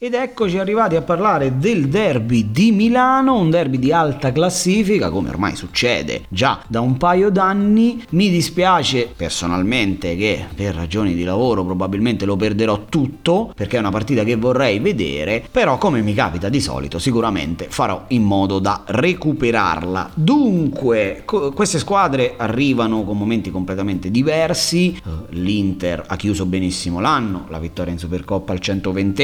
Ed eccoci arrivati a parlare del derby di Milano, un derby di alta classifica, come ormai succede già da un paio d'anni. Mi dispiace personalmente che per ragioni di lavoro probabilmente lo perderò tutto, perché è una partita che vorrei vedere, però come mi capita di solito sicuramente farò in modo da recuperarla. Dunque, co- queste squadre arrivano con momenti completamente diversi, l'Inter ha chiuso benissimo l'anno, la vittoria in Supercoppa al 120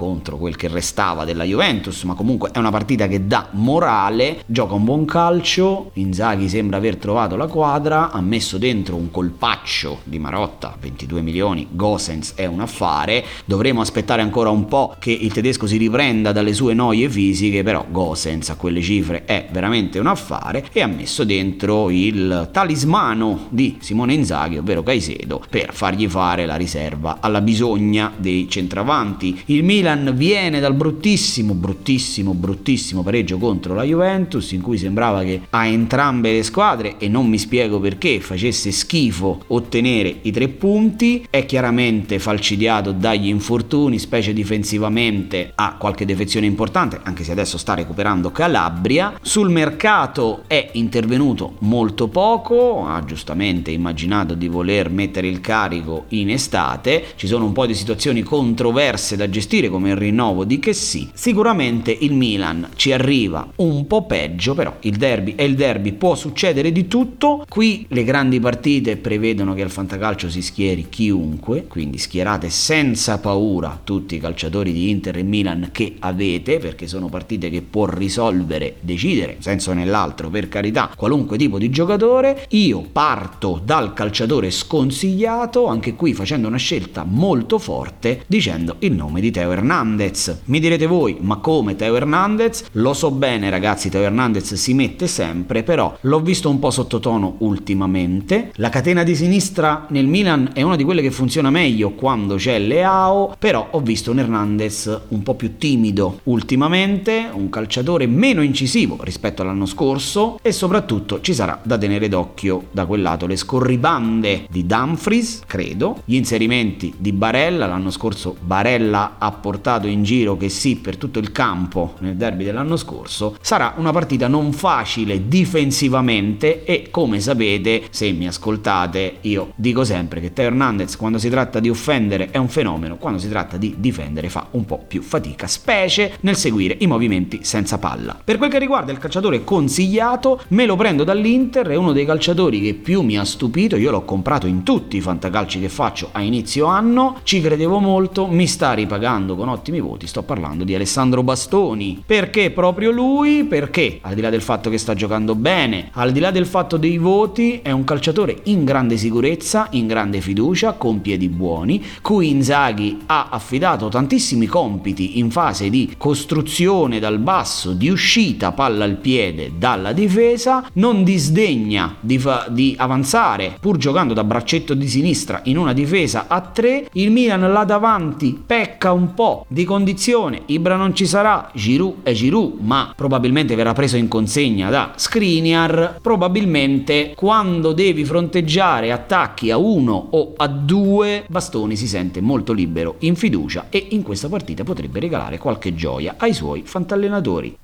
contro quel che restava della Juventus, ma comunque è una partita che dà morale, gioca un buon calcio, Inzaghi sembra aver trovato la quadra, ha messo dentro un colpaccio di Marotta, 22 milioni, Gosens è un affare, dovremo aspettare ancora un po' che il tedesco si riprenda dalle sue noie fisiche, però Gosens a quelle cifre è veramente un affare e ha messo dentro il talismano di Simone Inzaghi, ovvero Caicedo, per fargli fare la riserva alla bisogna dei centravanti. Il Milan Milan viene dal bruttissimo, bruttissimo, bruttissimo pareggio contro la Juventus in cui sembrava che a entrambe le squadre, e non mi spiego perché, facesse schifo ottenere i tre punti, è chiaramente falcidiato dagli infortuni, specie difensivamente ha qualche defezione importante, anche se adesso sta recuperando Calabria. Sul mercato è intervenuto molto poco, ha giustamente immaginato di voler mettere il carico in estate, ci sono un po' di situazioni controverse da gestire come il rinnovo di che sì, sicuramente il Milan ci arriva un po' peggio, però il derby è il derby, può succedere di tutto. Qui le grandi partite prevedono che al fantacalcio si schieri chiunque, quindi schierate senza paura tutti i calciatori di Inter e Milan che avete, perché sono partite che può risolvere, decidere, senso nell'altro, per carità, qualunque tipo di giocatore. Io parto dal calciatore sconsigliato, anche qui facendo una scelta molto forte, dicendo il nome di Teo Hernandez Hernandez. Mi direte voi, ma come Teo Hernandez? Lo so bene ragazzi, Teo Hernandez si mette sempre, però l'ho visto un po' sottotono ultimamente. La catena di sinistra nel Milan è una di quelle che funziona meglio quando c'è Leao, però ho visto un Hernandez un po' più timido ultimamente, un calciatore meno incisivo rispetto all'anno scorso e soprattutto ci sarà da tenere d'occhio da quel lato le scorribande di Dumfries, credo, gli inserimenti di Barella, l'anno scorso Barella ha portato portato in giro che sì per tutto il campo nel derby dell'anno scorso, sarà una partita non facile difensivamente e come sapete, se mi ascoltate, io dico sempre che Teo Hernandez quando si tratta di offendere è un fenomeno, quando si tratta di difendere fa un po' più fatica, specie nel seguire i movimenti senza palla. Per quel che riguarda il calciatore consigliato, me lo prendo dall'Inter, è uno dei calciatori che più mi ha stupito, io l'ho comprato in tutti i fantacalci che faccio a inizio anno, ci credevo molto, mi sta ripagando con ottimi voti, sto parlando di Alessandro Bastoni. Perché proprio lui? Perché al di là del fatto che sta giocando bene, al di là del fatto dei voti, è un calciatore in grande sicurezza, in grande fiducia, con piedi buoni, cui Inzaghi ha affidato tantissimi compiti in fase di costruzione dal basso, di uscita palla al piede dalla difesa, non disdegna di, fa- di avanzare pur giocando da braccetto di sinistra in una difesa a tre, il Milan là davanti pecca un di condizione, Ibra non ci sarà, Giroud è Giroud, ma probabilmente verrà preso in consegna da Skriniar, probabilmente quando devi fronteggiare attacchi a uno o a due, Bastoni si sente molto libero, in fiducia e in questa partita potrebbe regalare qualche gioia ai suoi fantallenatori.